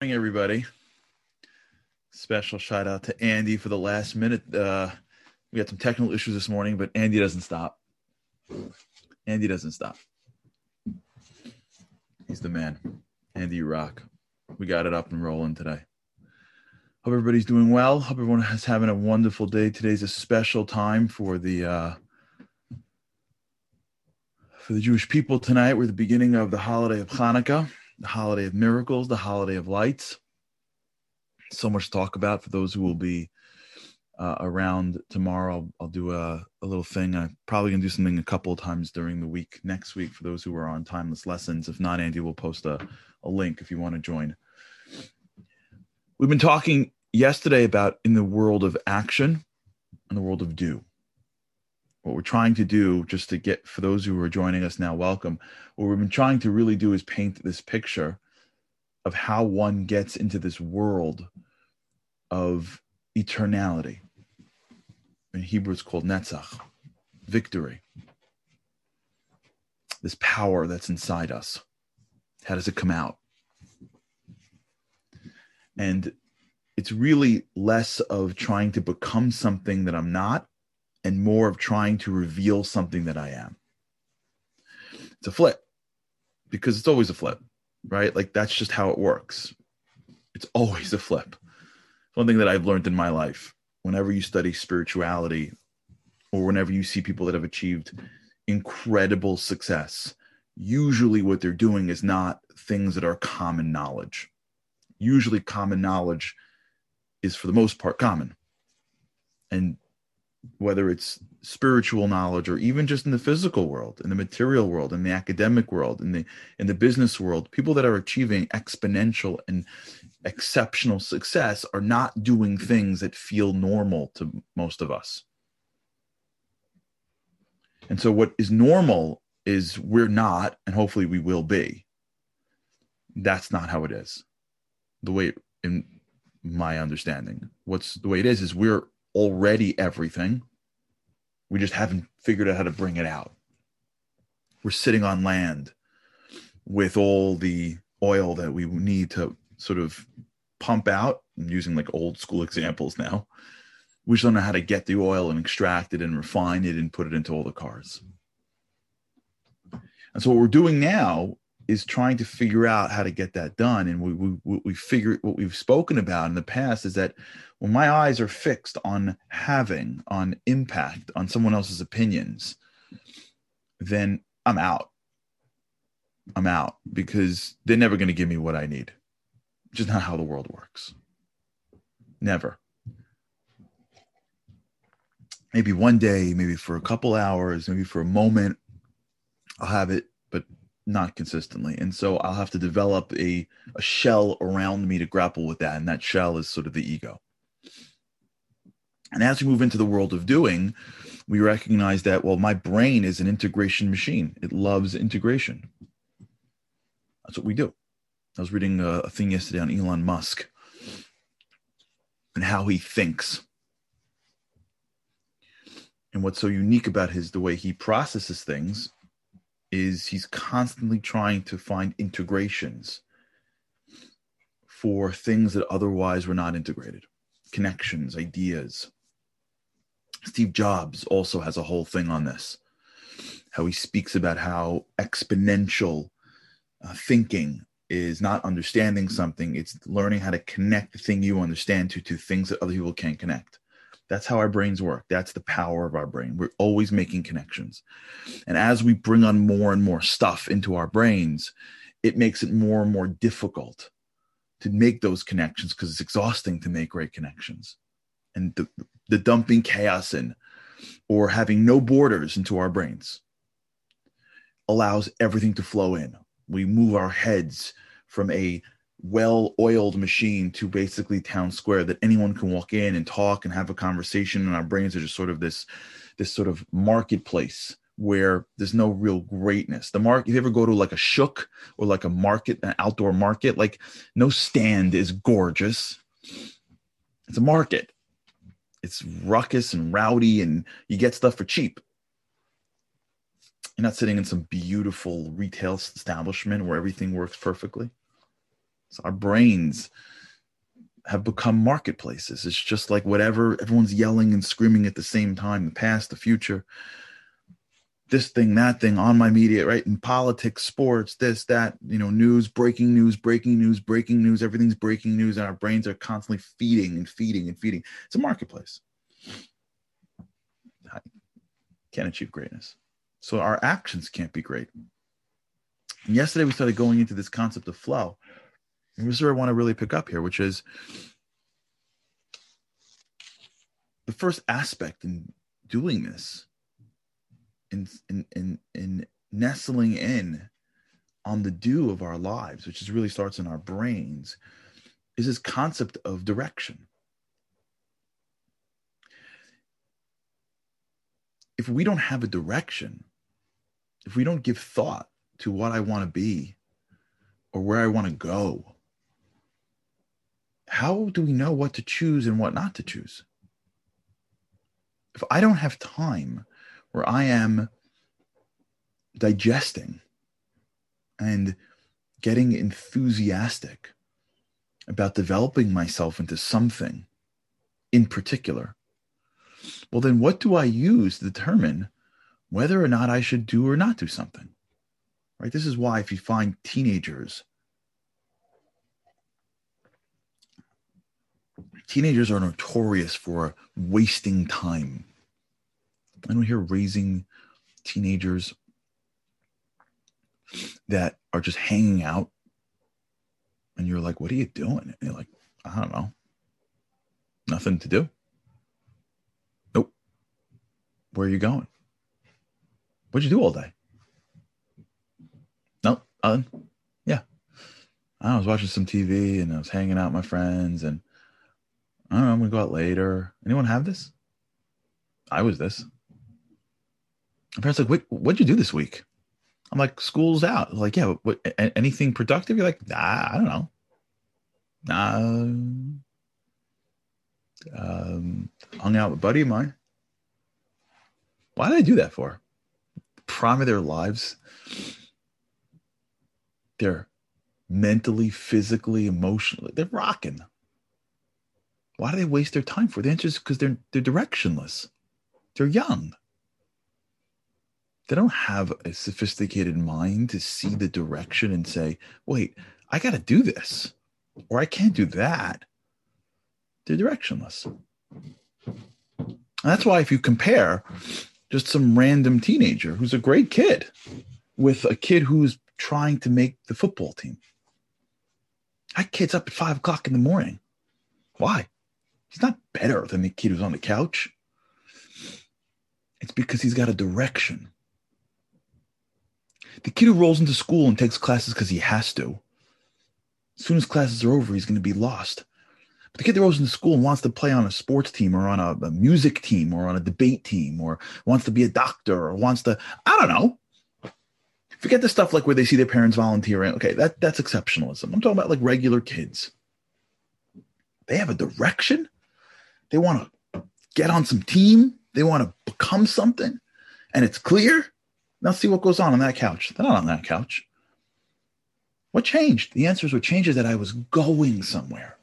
morning, everybody. Special shout out to Andy for the last minute. Uh, we had some technical issues this morning, but Andy doesn't stop. Andy doesn't stop. He's the man. Andy, rock. We got it up and rolling today. Hope everybody's doing well. Hope everyone is having a wonderful day. Today's a special time for the uh, for the Jewish people tonight. We're the beginning of the holiday of Hanukkah the holiday of miracles, the holiday of lights. So much to talk about for those who will be uh, around tomorrow. I'll, I'll do a, a, little thing. I'm probably going to do something a couple of times during the week next week for those who are on timeless lessons. If not, Andy will post a, a link if you want to join. We've been talking yesterday about in the world of action and the world of do what we're trying to do just to get for those who are joining us now welcome. What we've been trying to really do is paint this picture of how one gets into this world of eternality. In hebrew it's called netzach victory. This power that's inside us. How does it come out? And it's really less of trying to become something that i'm not and more of trying to reveal something that I am. It's a flip because it's always a flip, right? Like that's just how it works. It's always a flip. One thing that I've learned in my life whenever you study spirituality or whenever you see people that have achieved incredible success, usually what they're doing is not things that are common knowledge. Usually, common knowledge is for the most part common. And whether it's spiritual knowledge or even just in the physical world in the material world in the academic world in the in the business world people that are achieving exponential and exceptional success are not doing things that feel normal to most of us. And so what is normal is we're not and hopefully we will be. That's not how it is. The way in my understanding what's the way it is is we're already everything. We just haven't figured out how to bring it out. We're sitting on land with all the oil that we need to sort of pump out. I'm using like old school examples now. We just don't know how to get the oil and extract it and refine it and put it into all the cars. And so what we're doing now is trying to figure out how to get that done. And we we we figure what we've spoken about in the past is that when my eyes are fixed on having, on impact, on someone else's opinions, then I'm out. I'm out because they're never going to give me what I need. Just not how the world works. Never. Maybe one day, maybe for a couple hours, maybe for a moment, I'll have it, not consistently. And so I'll have to develop a, a shell around me to grapple with that. And that shell is sort of the ego. And as we move into the world of doing, we recognize that, well, my brain is an integration machine. It loves integration. That's what we do. I was reading a, a thing yesterday on Elon Musk and how he thinks. And what's so unique about his the way he processes things is he's constantly trying to find integrations for things that otherwise were not integrated. Connections ideas. Steve jobs also has a whole thing on this how he speaks about how exponential uh, thinking is not understanding something it's learning how to connect the thing you understand to to things that other people can't connect that's how our brains work. That's the power of our brain. We're always making connections. And as we bring on more and more stuff into our brains, it makes it more and more difficult to make those connections because it's exhausting to make great connections. And the, the dumping chaos in or having no borders into our brains allows everything to flow in. We move our heads from a well oiled machine to basically town square that anyone can walk in and talk and have a conversation and our brains are just sort of this this sort of marketplace where there's no real greatness. The market if you ever go to like a shuk or like a market an outdoor market like no stand is gorgeous. It's a market. It's ruckus and rowdy and you get stuff for cheap. You're not sitting in some beautiful retail establishment where everything works perfectly So our brains have become marketplaces. It's just like whatever everyone's yelling and screaming at the same time, the past, the future, this thing, that thing on my media, right? In politics, sports, this, that, you know, news, breaking news, breaking news, breaking news, everything's breaking news, and our brains are constantly feeding and feeding and feeding. It's a marketplace. Can't achieve greatness. So our actions can't be great. And yesterday we started going into this concept of flow. And this is where I want to really pick up here, which is the first aspect in doing this, in in in, in nestling in on the do of our lives, which is really starts in our brains, is this concept of direction. If we don't have a direction, if we don't give thought to what I want to be or where I want to go, how do we know what to choose and what not to choose? If I don't have time where I am digesting and getting enthusiastic about developing myself into something in particular, well, then what do I use to determine whether or not I should do or not do something? Right? This is why if you find teenagers teenagers are notorious for wasting time. I don't hear raising teenagers that are just hanging out and you're like, what are you doing? And you're like, I don't know. Nothing to do. Nope. Where are you going? What'd you do all day? Nope. Nothing. Yeah. I was watching some TV and I was hanging out with my friends and I don't know, I'm gonna go out later. Anyone have this? I was this. My parents like, what what'd you do this week? I'm like, school's out. Like, yeah, what, anything productive? You're like, nah, I don't know. Nah. Um, hung out with buddy of mine. Why did I do that for? Prime of their lives. They're mentally, physically, emotionally, they're rocking. Why do they waste their time for? The answer is because they're they're directionless. They're young. They don't have a sophisticated mind to see the direction and say, wait, I got to do this or I can't do that. They're directionless. And that's why if you compare just some random teenager who's a great kid with a kid who's trying to make the football team, that kid's up at five o'clock in the morning. Why? He's not better than the kid who's on the couch. It's because he's got a direction. The kid who rolls into school and takes classes because he has to, as soon as classes are over, he's going to be lost. But the kid that rolls into school and wants to play on a sports team or on a, a music team or on a debate team or wants to be a doctor or wants to, I don't know, forget the stuff like where they see their parents volunteering. Okay, that that's exceptionalism. I'm talking about like regular kids. They have a direction. They want to get on some team. They want to become something, and it's clear. Now see what goes on on that couch. They're not on that couch. What changed? The answer is what changed that I was going somewhere.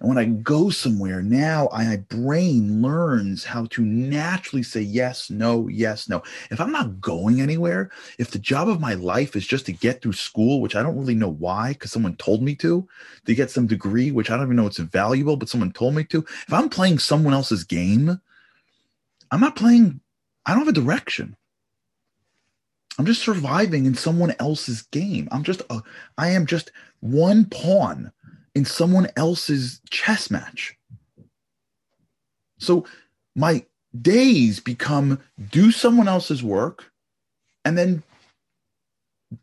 And when I go somewhere, now my brain learns how to naturally say yes, no, yes, no. If I'm not going anywhere, if the job of my life is just to get through school, which I don't really know why, because someone told me to, to get some degree, which I don't even know it's valuable, but someone told me to. If I'm playing someone else's game, I'm not playing, I don't have a direction. I'm just surviving in someone else's game. I'm just a, I am just one pawn in someone else's chess match. So my days become do someone else's work and then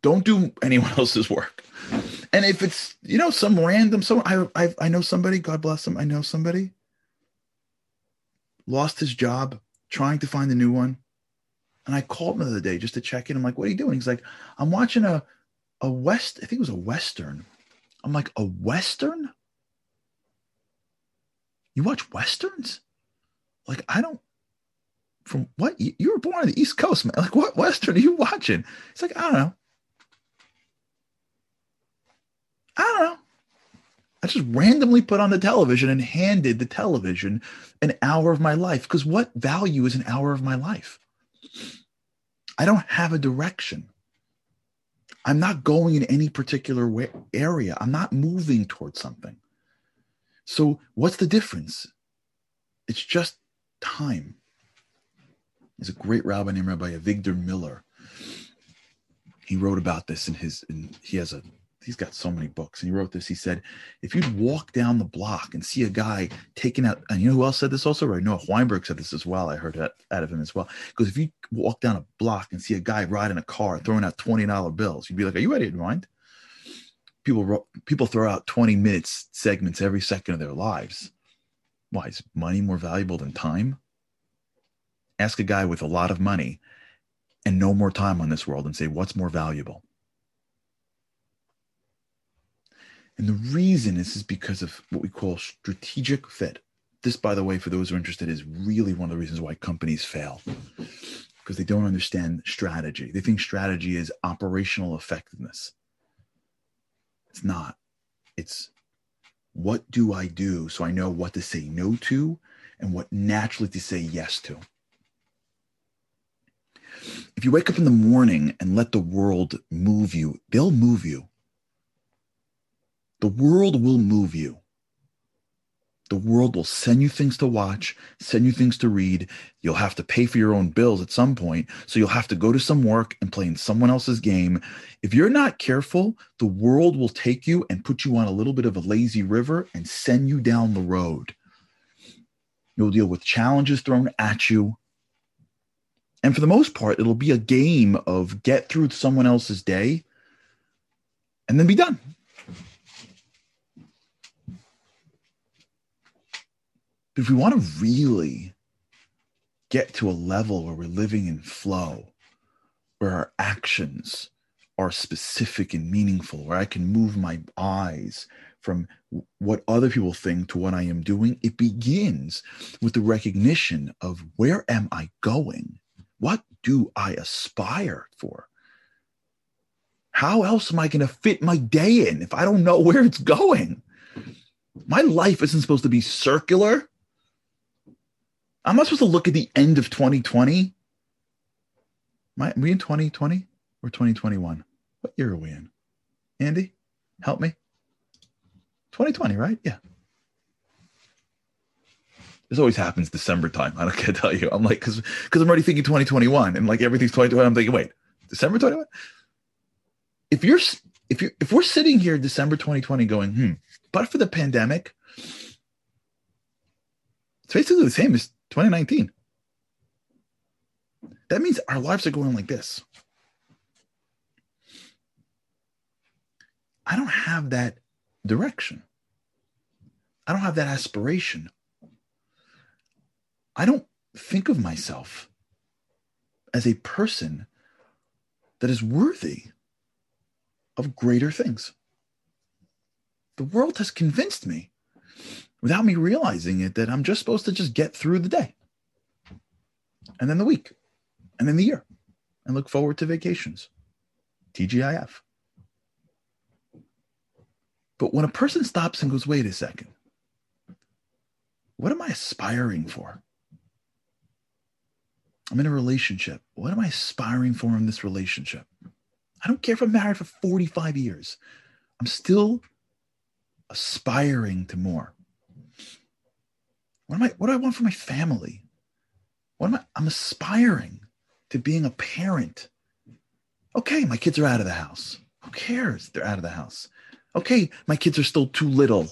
don't do anyone else's work. And if it's, you know, some random, someone, I, I, I know somebody, God bless him. I know somebody lost his job trying to find a new one. And I called him the other day just to check in. I'm like, what are you doing? He's like, I'm watching a, a West, I think it was a Western I'm like, a Western? You watch Westerns? Like, I don't, from what? You, were born on the East Coast, man. Like, what Western are you watching? It's like, I don't know. I don't know. I just randomly put on the television and handed the television an hour of my life. Because what value is an hour of my life? I don't have a direction. I'm not going in any particular way, area. I'm not moving towards something. So, what's the difference? It's just time. There's a great rabbi named Rabbi Avigdor Miller. He wrote about this in his, in, he has a he's got so many books. And he wrote this. He said, if you'd walk down the block and see a guy taking out, and you know who else said this also? Right? Noah Weinberg said this as well. I heard that out of him as well. Because if you walk down a block and see a guy riding a car throwing out $20 bills, you'd be like, are you ready to mind? People, people throw out 20 minutes segments every second of their lives. Why is money more valuable than time? Ask a guy with a lot of money and no more time on this world and say, what's more valuable? And the reason is, is because of what we call strategic fit. This, by the way, for those who are interested, is really one of the reasons why companies fail because they don't understand strategy. They think strategy is operational effectiveness. It's not. It's what do I do so I know what to say no to and what naturally to say yes to. If you wake up in the morning and let the world move you, they'll move you. The world will move you. The world will send you things to watch, send you things to read. You'll have to pay for your own bills at some point. So you'll have to go to some work and play in someone else's game. If you're not careful, the world will take you and put you on a little bit of a lazy river and send you down the road. You'll deal with challenges thrown at you. And for the most part, it'll be a game of get through someone else's day and then be done. If we want to really get to a level where we're living in flow, where our actions are specific and meaningful, where I can move my eyes from what other people think to what I am doing, it begins with the recognition of where am I going? What do I aspire for? How else am I going to fit my day in if I don't know where it's going? My life isn't supposed to be circular. I'm not supposed to look at the end of 2020. Am I, we in 2020 or 2021? What year are we in? Andy, help me. 2020, right? Yeah. This always happens December time. I don't can't tell you. I'm like, because because I'm already thinking 2021 and like everything's 2021. I'm thinking, wait, December 21. If you're if you if we're sitting here December 2020 going, hmm, but for the pandemic, it's basically the same as 2019. That means our lives are going like this. I don't have that direction. I don't have that aspiration. I don't think of myself as a person that is worthy of greater things. The world has convinced me without me realizing it that I'm just supposed to just get through the day and then the week and then the year and look forward to vacations. TGIF. But when a person stops and goes, wait a second, what am I aspiring for? I'm in a relationship. What am I aspiring for in this relationship? I don't care if I'm married for 45 years. I'm still aspiring to more. What am I what do I want for my family? What am I I'm aspiring to being a parent. Okay, my kids are out of the house. Who cares? They're out of the house. Okay, my kids are still too little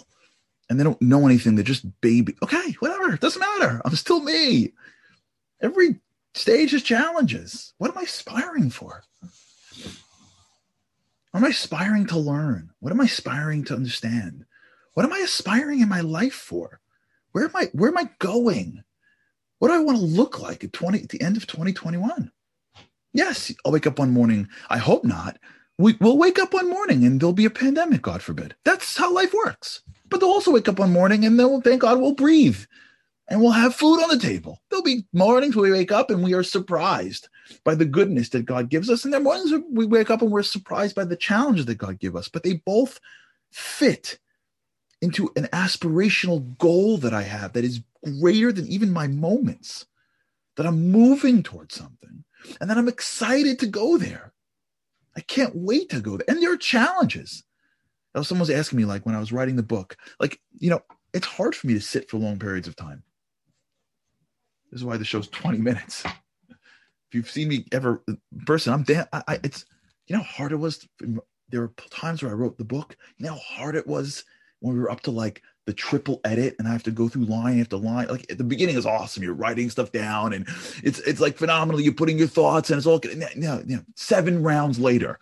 and they don't know anything. They're just baby. Okay, whatever. Doesn't matter. I'm still me. Every stage has challenges. What am I aspiring for? What am I aspiring to learn? What am I aspiring to understand? What am I aspiring in my life for? Where am I where am I going? What do I want to look like at 20 at the end of 2021? Yes, I'll wake up one morning. I hope not. We, will wake up one morning and there'll be a pandemic, God forbid. That's how life works. But they'll also wake up one morning and they'll thank God we'll breathe and we'll have food on the table. There'll be mornings we wake up and we are surprised by the goodness that God gives us. And there are mornings we wake up and we're surprised by the challenges that God give us. But they both fit into an aspirational goal that I have that is greater than even my moments, that I'm moving towards something, and that I'm excited to go there. I can't wait to go there. And there are challenges. Someone was asking me, like, when I was writing the book, like, you know, it's hard for me to sit for long periods of time. This is why the show's 20 minutes. If you've seen me ever person, I'm damn, I, I, it's, you know how hard it was. There were times where I wrote the book. You know how hard it was when we were up to like the triple edit and I have to go through line after line. Like at the beginning is awesome. You're writing stuff down and it's it's like phenomenal. You're putting your thoughts and it's all you know, you know, seven rounds later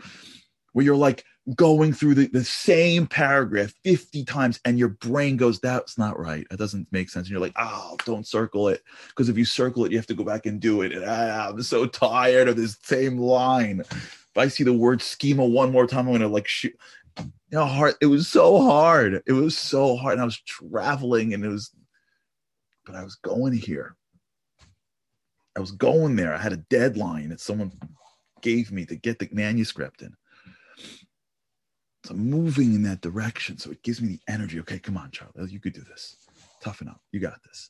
where you're like going through the, the same paragraph 50 times and your brain goes, that's not right. That doesn't make sense. And you're like, oh, don't circle it. Because if you circle it, you have to go back and do it. And ah, I'm so tired of this same line. If I see the word schema one more time, I'm gonna like shoot you know, hard. It was so hard. It was so hard. And I was traveling and it was, but I was going here. I was going there. I had a deadline that someone gave me to get the manuscript in. So I'm moving in that direction. So it gives me the energy. Okay, come on, Charlie. You could do this. Toughen up. You got this.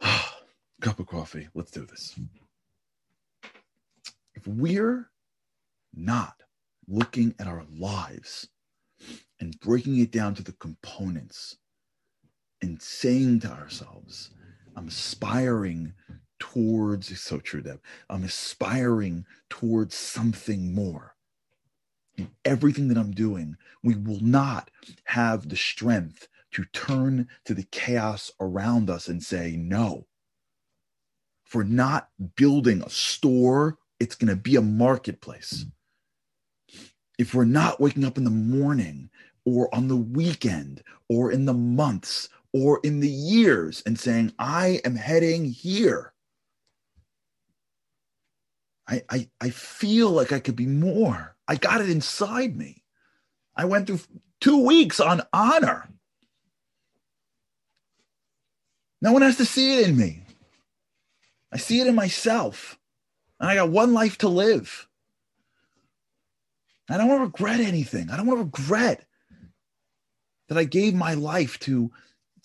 Cup of coffee. Let's do this. If we're not looking at our lives and breaking it down to the components and saying to ourselves, I'm aspiring towards, it's so true, Deb, I'm aspiring towards something more. In everything that I'm doing, we will not have the strength to turn to the chaos around us and say, no. For not building a store, it's going to be a marketplace if we're not waking up in the morning or on the weekend or in the months or in the years and saying, I am heading here. I, I, I feel like I could be more. I got it inside me. I went through two weeks on honor. No one has to see it in me. I see it in myself. And I got one life to live. I don't want to regret anything. I don't want to regret that I gave my life to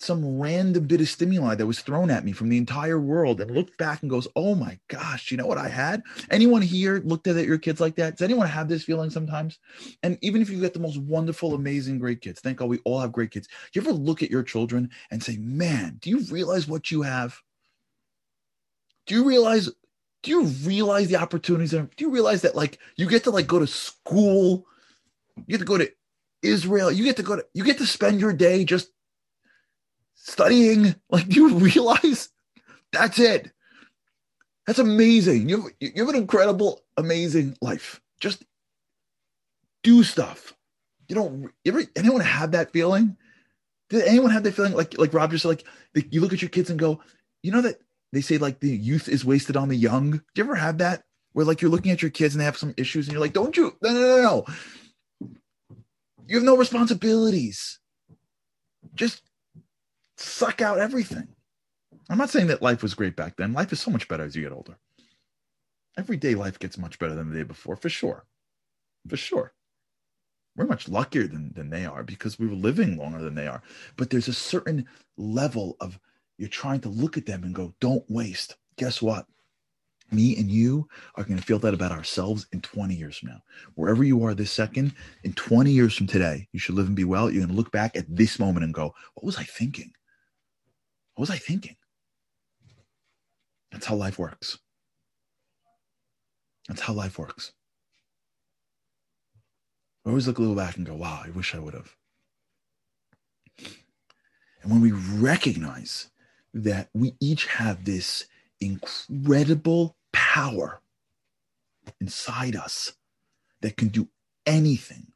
some random bit of stimuli that was thrown at me from the entire world and looked back and goes, Oh my gosh, you know what I had? Anyone here looked at your kids like that? Does anyone have this feeling sometimes? And even if you get the most wonderful, amazing, great kids, thank God we all have great kids. You ever look at your children and say, Man, do you realize what you have? Do you realize do you realize the opportunities do you realize that like you get to like go to school you get to go to israel you get to go to you get to spend your day just studying? Like do you realize that's it? That's amazing. You have, you have an incredible amazing life. Just do stuff. You don't ever anyone have that feeling? Did anyone have that feeling like like rob just like you look at your kids and go you know that they say like the youth is wasted on the young. Do you ever have that where like you're looking at your kids and they have some issues and you're like, don't you? No, no, no, no. You have no responsibilities. Just suck out everything. I'm not saying that life was great back then. Life is so much better as you get older. Every day life gets much better than the day before, for sure. For sure. We're much luckier than, than they are because we were living longer than they are. But there's a certain level of you're trying to look at them and go, don't waste. Guess what? Me and you are going to feel that about ourselves in 20 years from now. Wherever you are this second, in 20 years from today, you should live and be well. You're going to look back at this moment and go, what was I thinking? What was I thinking? That's how life works. That's how life works. I always look a little back and go, wow, I wish I would have. And when we recognize that we each have this incredible power inside us that can do anything.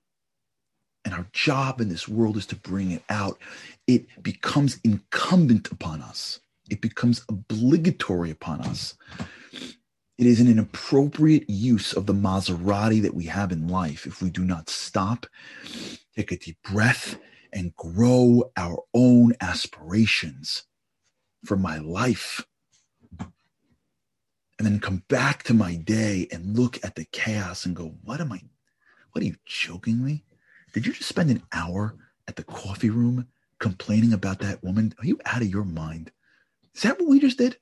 And our job in this world is to bring it out. It becomes incumbent upon us, it becomes obligatory upon us. It is an inappropriate use of the Maserati that we have in life if we do not stop, take a deep breath, and grow our own aspirations for my life. And then come back to my day and look at the chaos and go, what am I, what are you joking me? Did you just spend an hour at the coffee room complaining about that woman? Are you out of your mind? Is that what we just did?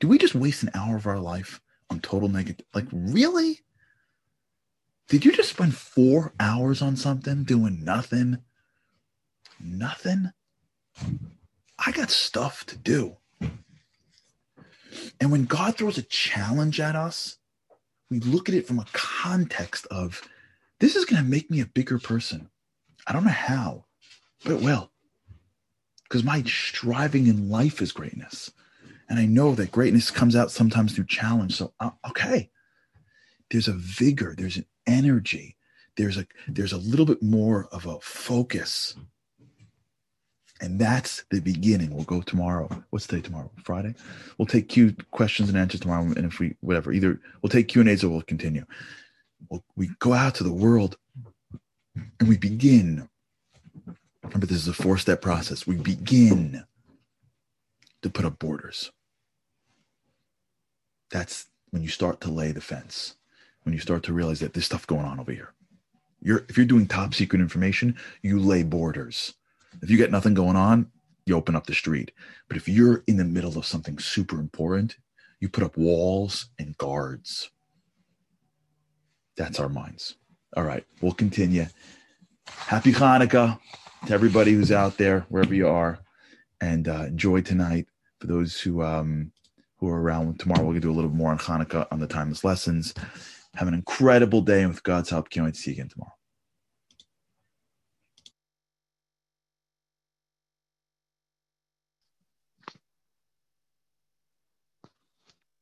Do we just waste an hour of our life on total negative? Like, really? Did you just spend four hours on something doing nothing? Nothing? I got stuff to do. And when God throws a challenge at us, we look at it from a context of this is going to make me a bigger person. I don't know how, but it will. Because my striving in life is greatness. And I know that greatness comes out sometimes through challenge. So, uh, okay, there's a vigor, there's an energy, there's a there's a little bit more of a focus and that's the beginning. We'll go tomorrow. What's the day tomorrow? Friday. We'll take Q questions and answers tomorrow. And if we whatever, either we'll take Q and A's or we'll continue. We'll, we go out to the world and we begin. Remember, this is a four-step process. We begin to put up borders. That's when you start to lay the fence. When you start to realize that there's stuff going on over here. You're if you're doing top secret information, you lay borders if you get nothing going on, you open up the street. But if you're in the middle of something super important, you put up walls and guards. That's our minds. All right, we'll continue. Happy Hanukkah to everybody who's out there, wherever you are, and uh, enjoy tonight. For those who um, who are around tomorrow, gonna do a little more on Hanukkah on the timeless lessons. Have an incredible day, and with God's help, can't wait to see you again tomorrow.